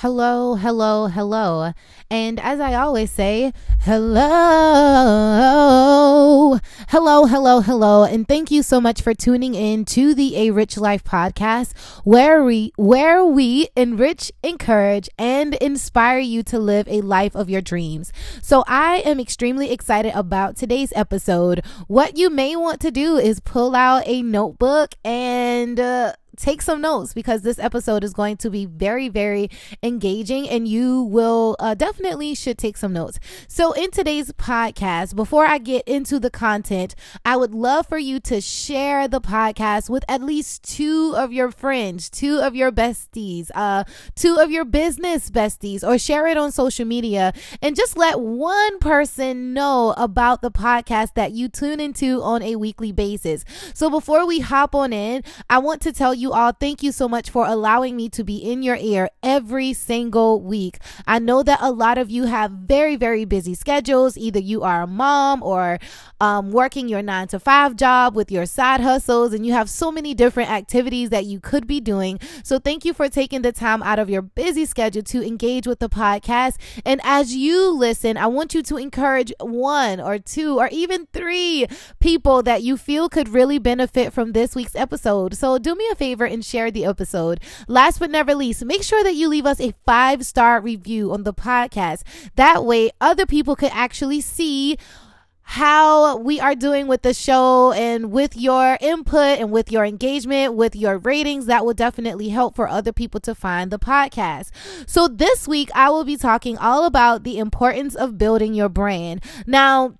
Hello, hello, hello. And as I always say, hello, hello, hello, hello. And thank you so much for tuning in to the A Rich Life podcast, where we where we enrich, encourage, and inspire you to live a life of your dreams. So I am extremely excited about today's episode. What you may want to do is pull out a notebook and uh, take some notes because this episode is going to be very, very engaging and you will uh, definitely should take some notes. So, in today's podcast, before I get into the content, I would love for you to share the podcast with at least two of your friends, two of your besties, uh, two of your business besties, or share it on social media and just let one person know about the podcast that you tune into on a weekly basis. So, before we hop on in, I want to tell you you all. Thank you so much for allowing me to be in your ear every single week. I know that a lot of you have very, very busy schedules. Either you are a mom or um, working your nine to five job with your side hustles, and you have so many different activities that you could be doing. So, thank you for taking the time out of your busy schedule to engage with the podcast. And as you listen, I want you to encourage one or two or even three people that you feel could really benefit from this week's episode. So, do me a favor favor and share the episode. Last but never least, make sure that you leave us a five star review on the podcast. That way, other people could actually see how we are doing with the show and with your input and with your engagement, with your ratings, that will definitely help for other people to find the podcast. So this week, I will be talking all about the importance of building your brand. Now,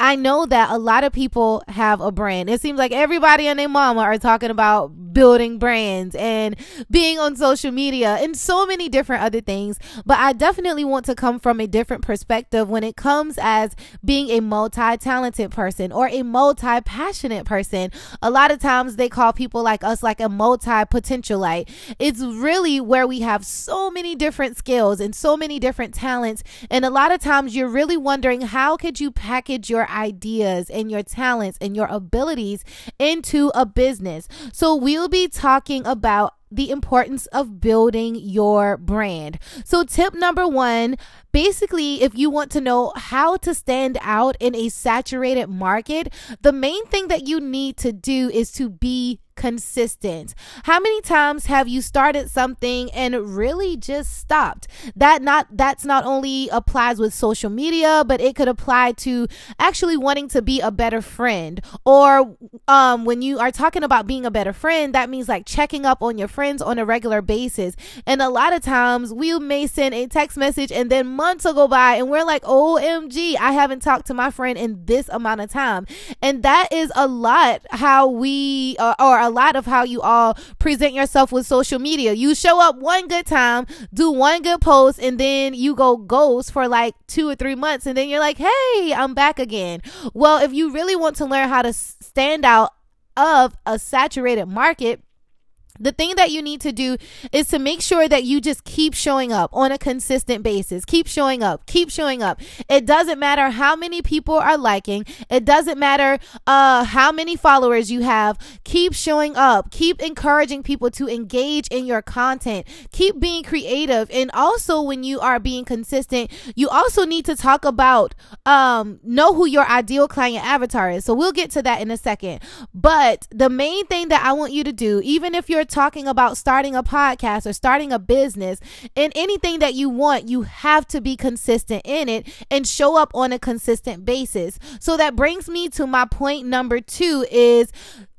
I know that a lot of people have a brand. It seems like everybody and their mama are talking about building brands and being on social media and so many different other things. But I definitely want to come from a different perspective when it comes as being a multi-talented person or a multi-passionate person. A lot of times they call people like us like a multi-potentialite. It's really where we have so many different skills and so many different talents. And a lot of times you're really wondering how could you package your ideas and your talents and your abilities into a business. So we'll be talking about the importance of building your brand. So, tip number one basically, if you want to know how to stand out in a saturated market, the main thing that you need to do is to be consistent. How many times have you started something and really just stopped? That not that's not only applies with social media, but it could apply to actually wanting to be a better friend. Or um when you are talking about being a better friend, that means like checking up on your friends on a regular basis. And a lot of times we may send a text message and then months will go by and we're like, "OMG, I haven't talked to my friend in this amount of time." And that is a lot how we uh, or a lot of how you all present yourself with social media. You show up one good time, do one good post, and then you go ghost for like two or three months, and then you're like, hey, I'm back again. Well, if you really want to learn how to stand out of a saturated market, the thing that you need to do is to make sure that you just keep showing up on a consistent basis. Keep showing up. Keep showing up. It doesn't matter how many people are liking. It doesn't matter uh how many followers you have. Keep showing up. Keep encouraging people to engage in your content. Keep being creative. And also when you are being consistent, you also need to talk about um know who your ideal client avatar is. So we'll get to that in a second. But the main thing that I want you to do, even if you're talking about starting a podcast or starting a business and anything that you want, you have to be consistent in it and show up on a consistent basis. So that brings me to my point number two is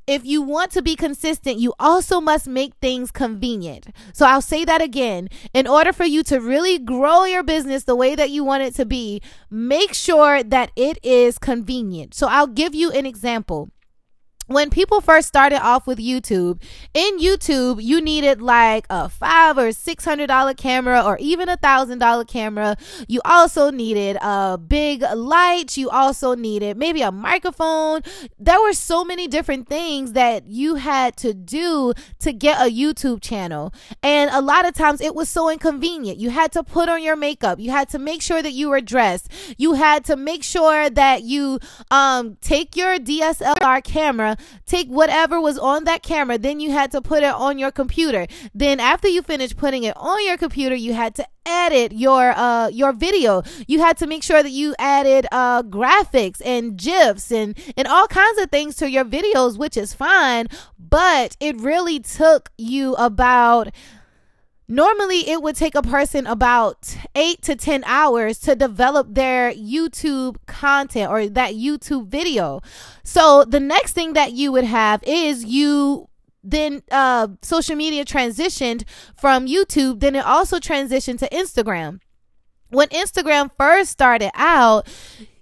if you want to be consistent, you also must make things convenient. So I'll say that again. In order for you to really grow your business the way that you want it to be, make sure that it is convenient. So I'll give you an example when people first started off with YouTube, in YouTube, you needed like a five or six hundred dollar camera or even a thousand dollar camera. You also needed a big light. You also needed maybe a microphone. There were so many different things that you had to do to get a YouTube channel. And a lot of times it was so inconvenient. You had to put on your makeup. You had to make sure that you were dressed. You had to make sure that you um take your DSLR camera take whatever was on that camera, then you had to put it on your computer. Then after you finished putting it on your computer, you had to edit your uh your video. You had to make sure that you added uh graphics and gifs and and all kinds of things to your videos, which is fine, but it really took you about Normally, it would take a person about eight to 10 hours to develop their YouTube content or that YouTube video. So, the next thing that you would have is you then uh, social media transitioned from YouTube, then it also transitioned to Instagram. When Instagram first started out,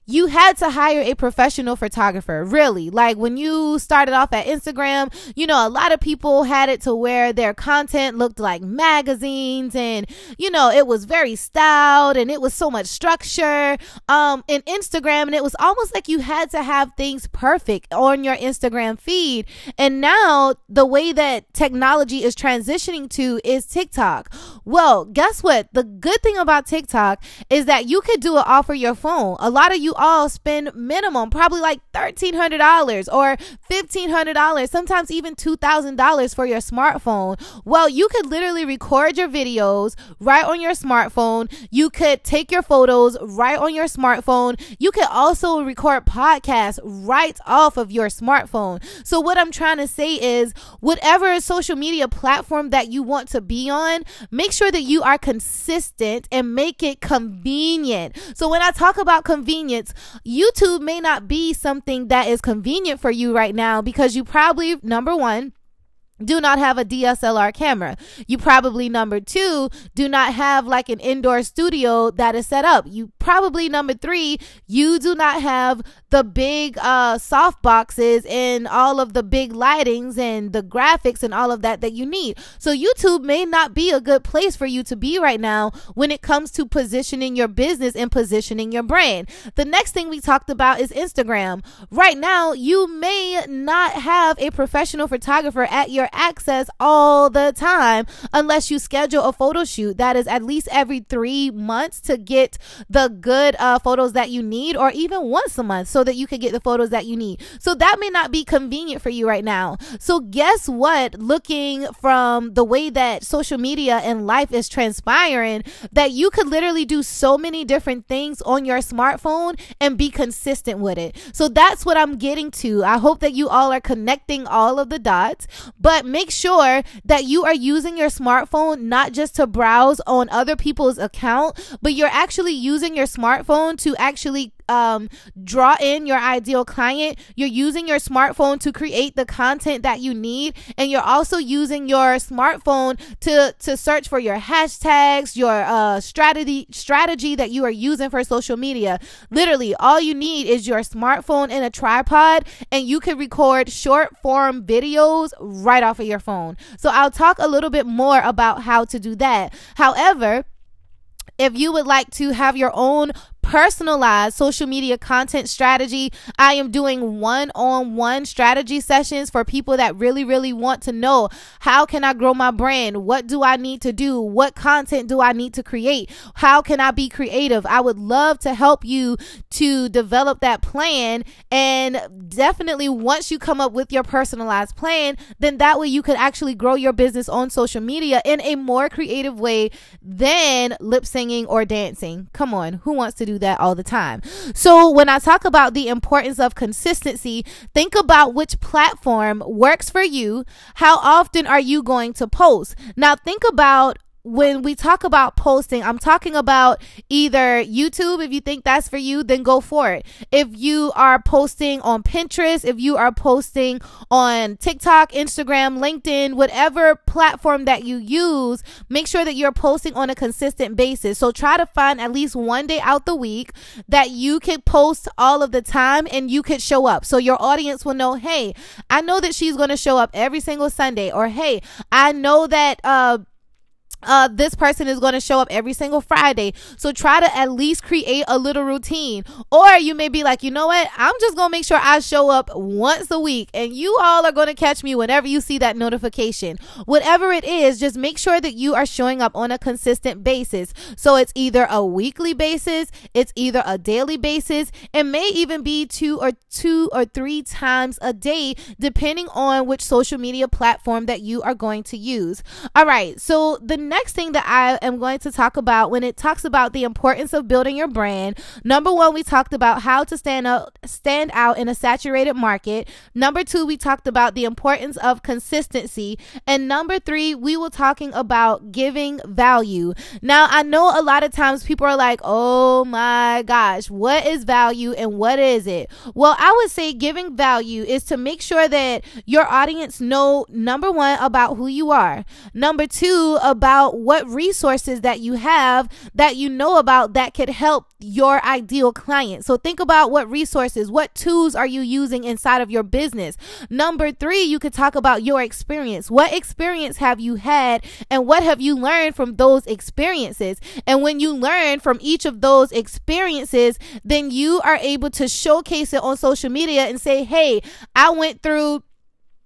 you had to hire a professional photographer, really. Like when you started off at Instagram, you know, a lot of people had it to where their content looked like magazines and, you know, it was very styled and it was so much structure um, in Instagram. And it was almost like you had to have things perfect on your Instagram feed. And now the way that technology is transitioning to is TikTok. Well, guess what? The good thing about TikTok is that you could do it off of your phone. A lot of you all spend minimum probably like $1,300 or $1,500, sometimes even $2,000 for your smartphone. Well, you could literally record your videos right on your smartphone. You could take your photos right on your smartphone. You could also record podcasts right off of your smartphone. So, what I'm trying to say is, whatever social media platform that you want to be on, make sure that you are consistent and make it convenient. So, when I talk about convenience, YouTube may not be something that is convenient for you right now because you probably, number one, do not have a DSLR camera. You probably number two do not have like an indoor studio that is set up. You probably number three, you do not have the big uh soft boxes and all of the big lightings and the graphics and all of that that you need. So YouTube may not be a good place for you to be right now when it comes to positioning your business and positioning your brand. The next thing we talked about is Instagram. Right now, you may not have a professional photographer at your access all the time unless you schedule a photo shoot that is at least every three months to get the good uh, photos that you need, or even once a month so that you can get the photos that you need. So that may not be convenient for you right now. So, guess what? Looking from the way that social media and life is transpiring, that you could literally do so many different things on your smartphone and be consistent with it. So, that's what I'm getting to. I hope that you all are connecting all of the dots, but make sure that you are using your smartphone not just to browse on other people's account, but you're actually using your smartphone to actually um, draw in your ideal client. You're using your smartphone to create the content that you need, and you're also using your smartphone to to search for your hashtags, your uh, strategy strategy that you are using for social media. Literally, all you need is your smartphone and a tripod, and you can record short form videos right off of your phone. So I'll talk a little bit more about how to do that. However, if you would like to have your own personalized social media content strategy. I am doing one on one strategy sessions for people that really, really want to know how can I grow my brand? What do I need to do? What content do I need to create? How can I be creative? I would love to help you to develop that plan. And definitely, once you come up with your personalized plan, then that way you could actually grow your business on social media in a more creative way than lip syncing or dancing. Come on, who wants to do that all the time. So when I talk about the importance of consistency, think about which platform works for you. How often are you going to post? Now think about when we talk about posting, I'm talking about either YouTube. If you think that's for you, then go for it. If you are posting on Pinterest, if you are posting on TikTok, Instagram, LinkedIn, whatever platform that you use, make sure that you're posting on a consistent basis. So try to find at least one day out the week that you can post all of the time and you could show up. So your audience will know, hey, I know that she's going to show up every single Sunday, or hey, I know that, uh, uh, this person is going to show up every single Friday. So try to at least create a little routine. Or you may be like, you know what? I'm just going to make sure I show up once a week and you all are going to catch me whenever you see that notification. Whatever it is, just make sure that you are showing up on a consistent basis. So it's either a weekly basis, it's either a daily basis, it may even be two or two or three times a day, depending on which social media platform that you are going to use. All right. So the next thing that I am going to talk about when it talks about the importance of building your brand, number one, we talked about how to stand out stand out in a saturated market. Number two, we talked about the importance of consistency. And number three, we were talking about giving value. Now I know a lot of times people are like, oh my gosh, what is value and what is it? Well, I would say giving value is to make sure that your audience know number one about who you are. Number two, about what resources that you have that you know about that could help your ideal client. So think about what resources, what tools are you using inside of your business? Number three, you could talk about your experience. What experience have you had and what have you learned from those experiences? And when you learn from each of those experiences, then you are able to showcase it on social media and say, Hey, I went through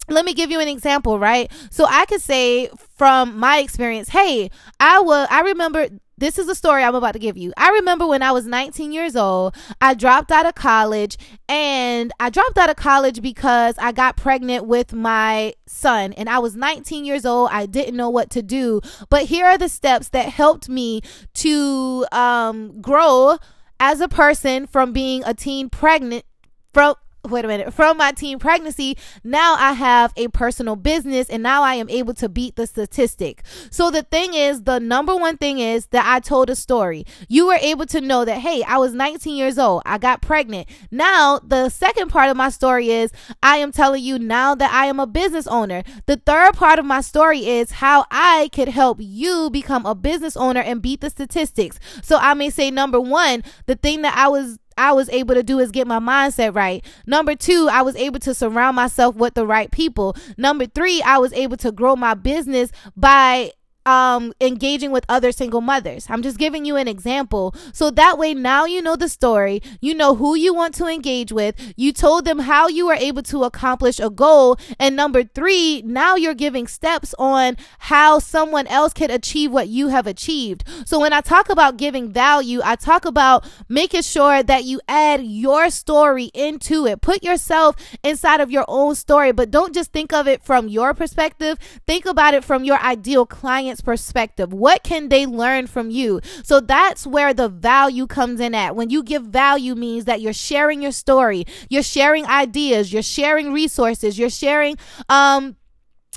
let me give you an example, right? So I could say from my experience, hey, I was I remember this is a story I'm about to give you. I remember when I was 19 years old, I dropped out of college and I dropped out of college because I got pregnant with my son and I was 19 years old. I didn't know what to do. But here are the steps that helped me to um, grow as a person from being a teen pregnant from wait a minute from my teen pregnancy now i have a personal business and now i am able to beat the statistic. So the thing is the number one thing is that i told a story. You were able to know that hey i was 19 years old i got pregnant. Now the second part of my story is i am telling you now that i am a business owner. The third part of my story is how i could help you become a business owner and beat the statistics. So i may say number one the thing that i was I was able to do is get my mindset right. Number two, I was able to surround myself with the right people. Number three, I was able to grow my business by um engaging with other single mothers. I'm just giving you an example. So that way now you know the story, you know who you want to engage with, you told them how you were able to accomplish a goal, and number 3, now you're giving steps on how someone else can achieve what you have achieved. So when I talk about giving value, I talk about making sure that you add your story into it. Put yourself inside of your own story, but don't just think of it from your perspective. Think about it from your ideal client perspective. What can they learn from you? So that's where the value comes in at. When you give value means that you're sharing your story, you're sharing ideas, you're sharing resources, you're sharing um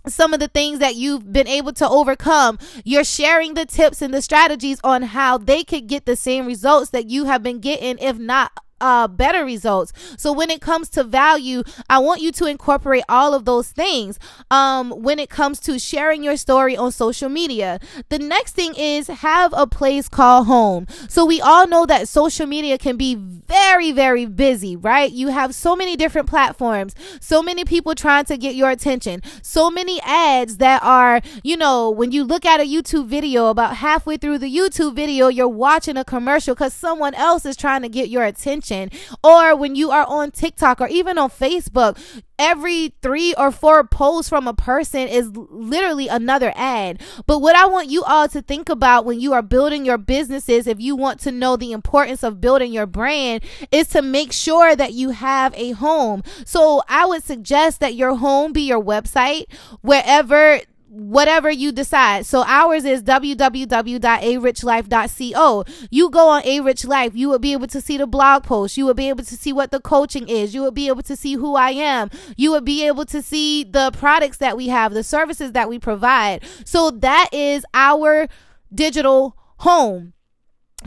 some of the things that you've been able to overcome. You're sharing the tips and the strategies on how they could get the same results that you have been getting, if not uh, better results. So when it comes to value, I want you to incorporate all of those things. Um, when it comes to sharing your story on social media, the next thing is have a place called home. So we all know that social media can be very, very busy, right? You have so many different platforms, so many people trying to get your attention, so many ads that are, you know, when you look at a YouTube video, about halfway through the YouTube video, you're watching a commercial because someone else is trying to get your attention attention. Or when you are on TikTok or even on Facebook, every three or four posts from a person is literally another ad. But what I want you all to think about when you are building your businesses, if you want to know the importance of building your brand, is to make sure that you have a home. So I would suggest that your home be your website wherever whatever you decide. So ours is www.arichlife.co. You go on A Rich Life, you will be able to see the blog post. You will be able to see what the coaching is. You will be able to see who I am. You will be able to see the products that we have, the services that we provide. So that is our digital home.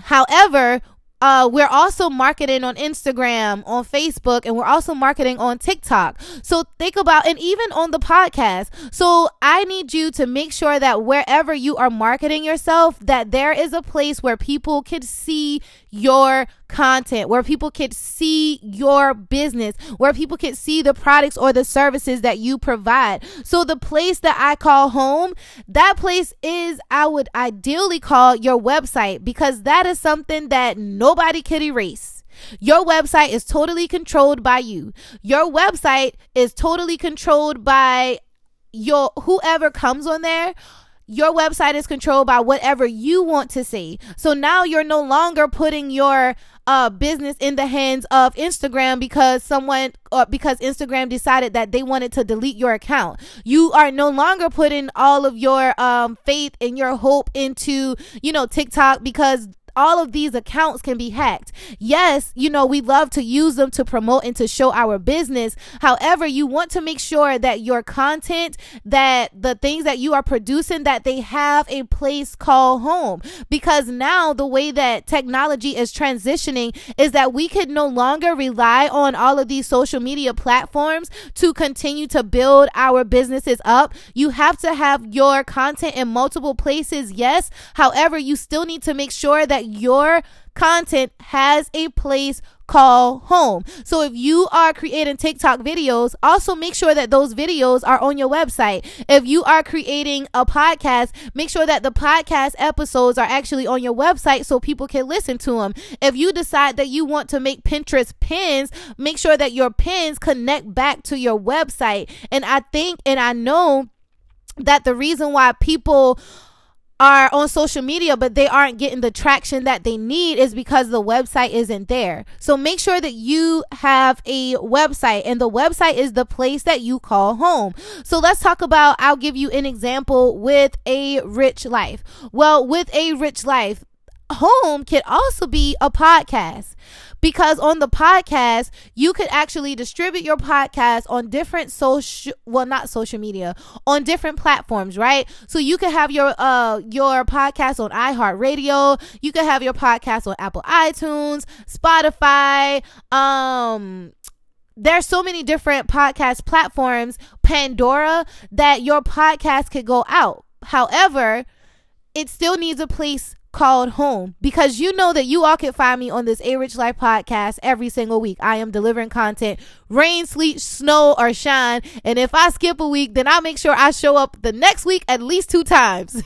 However, uh, we're also marketing on Instagram, on Facebook, and we're also marketing on TikTok. So think about, and even on the podcast. So I need you to make sure that wherever you are marketing yourself, that there is a place where people can see your content, where people could see your business, where people could see the products or the services that you provide. So the place that I call home, that place is, I would ideally call your website because that is something that nobody could erase. Your website is totally controlled by you. Your website is totally controlled by your whoever comes on there your website is controlled by whatever you want to see. So now you're no longer putting your uh, business in the hands of Instagram because someone or because Instagram decided that they wanted to delete your account. You are no longer putting all of your um, faith and your hope into, you know, TikTok because all of these accounts can be hacked. Yes, you know, we love to use them to promote and to show our business. However, you want to make sure that your content, that the things that you are producing, that they have a place called home. Because now the way that technology is transitioning is that we could no longer rely on all of these social media platforms to continue to build our businesses up. You have to have your content in multiple places, yes. However, you still need to make sure that your content has a place called home. So if you are creating TikTok videos, also make sure that those videos are on your website. If you are creating a podcast, make sure that the podcast episodes are actually on your website so people can listen to them. If you decide that you want to make Pinterest pins, make sure that your pins connect back to your website. And I think and I know that the reason why people are on social media but they aren't getting the traction that they need is because the website isn't there. So make sure that you have a website and the website is the place that you call home. So let's talk about I'll give you an example with a rich life. Well, with a rich life, home can also be a podcast because on the podcast you could actually distribute your podcast on different social well not social media on different platforms right? So you could have your uh your podcast on iHeartRadio. You could have your podcast on Apple iTunes Spotify. Um there's so many different podcast platforms Pandora that your podcast could go out. However it still needs a place called home because you know that you all can find me on this A Rich Life podcast every single week. I am delivering content, rain, sleet, snow, or shine. And if I skip a week, then I'll make sure I show up the next week at least two times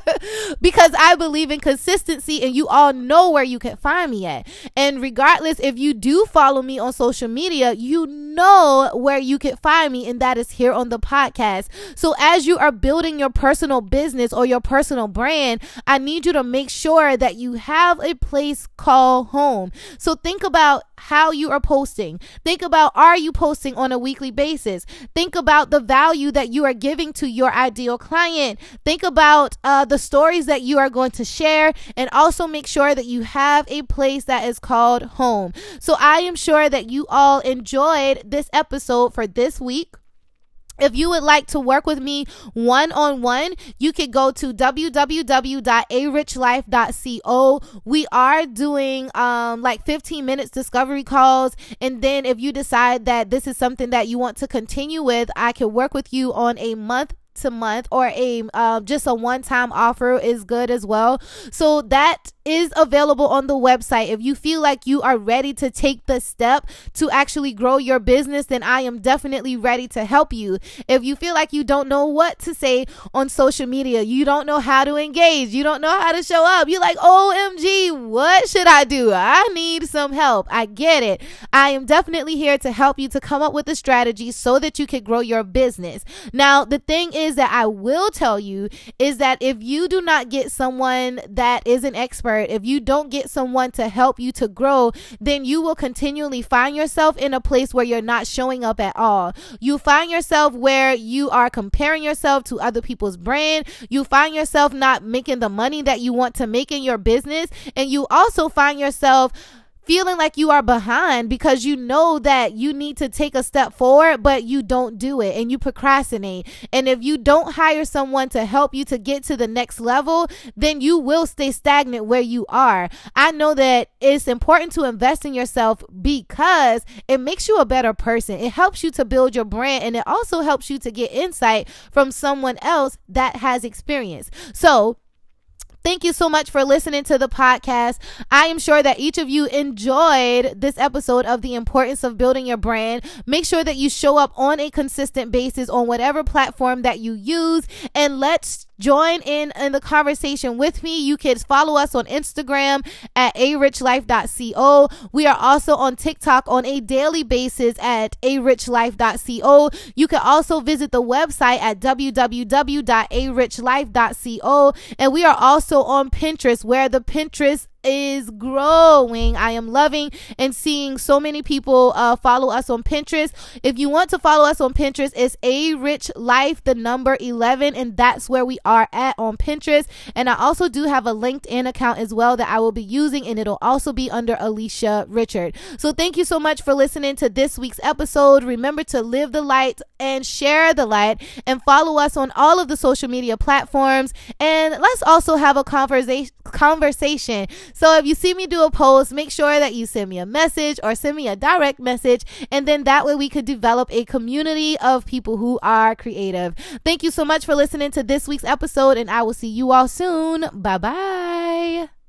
because I believe in consistency and you all know where you can find me at. And regardless if you do follow me on social media, you know where you can find me, and that is here on the podcast. So as you are building your personal business or your personal brand, I need you to make sure that you have a place called home. So think about how you are posting. Think about are you posting on a weekly basis? Think about the value that you are giving to your ideal client. Think about uh, the stories that you are going to share, and also make sure that you have a place that is called home. So I am sure that you all enjoyed this episode for this week. If you would like to work with me one on one, you can go to www.arichlife.co. We are doing um like 15 minutes discovery calls and then if you decide that this is something that you want to continue with, I can work with you on a month to month or a uh, just a one time offer is good as well. So that is available on the website. If you feel like you are ready to take the step to actually grow your business, then I am definitely ready to help you. If you feel like you don't know what to say on social media, you don't know how to engage, you don't know how to show up, you're like, OMG, what should I do? I need some help. I get it. I am definitely here to help you to come up with a strategy so that you can grow your business. Now, the thing is that I will tell you is that if you do not get someone that is an expert, if you don't get someone to help you to grow, then you will continually find yourself in a place where you're not showing up at all. You find yourself where you are comparing yourself to other people's brand. You find yourself not making the money that you want to make in your business. And you also find yourself feeling like you are behind because you know that you need to take a step forward, but you don't do it and you procrastinate. And if you don't hire someone to help you to get to the next level, then you will stay stagnant where you are. I know that it's important to invest in yourself because it makes you a better person. It helps you to build your brand and it also helps you to get insight from someone else that has experience. So, Thank you so much for listening to the podcast. I am sure that each of you enjoyed this episode of the importance of building your brand. Make sure that you show up on a consistent basis on whatever platform that you use and let's join in in the conversation with me. You can follow us on Instagram at arichlife.co. We are also on TikTok on a daily basis at arichlife.co. You can also visit the website at www.arichlife.co. And we are also on Pinterest where the Pinterest is growing. I am loving and seeing so many people uh, follow us on Pinterest. If you want to follow us on Pinterest, it's a rich life, the number 11, and that's where we are at on Pinterest. And I also do have a LinkedIn account as well that I will be using, and it'll also be under Alicia Richard. So thank you so much for listening to this week's episode. Remember to live the light and share the light and follow us on all of the social media platforms. And let's also have a conversation conversation. So if you see me do a post, make sure that you send me a message or send me a direct message. And then that way we could develop a community of people who are creative. Thank you so much for listening to this week's episode, and I will see you all soon. Bye bye.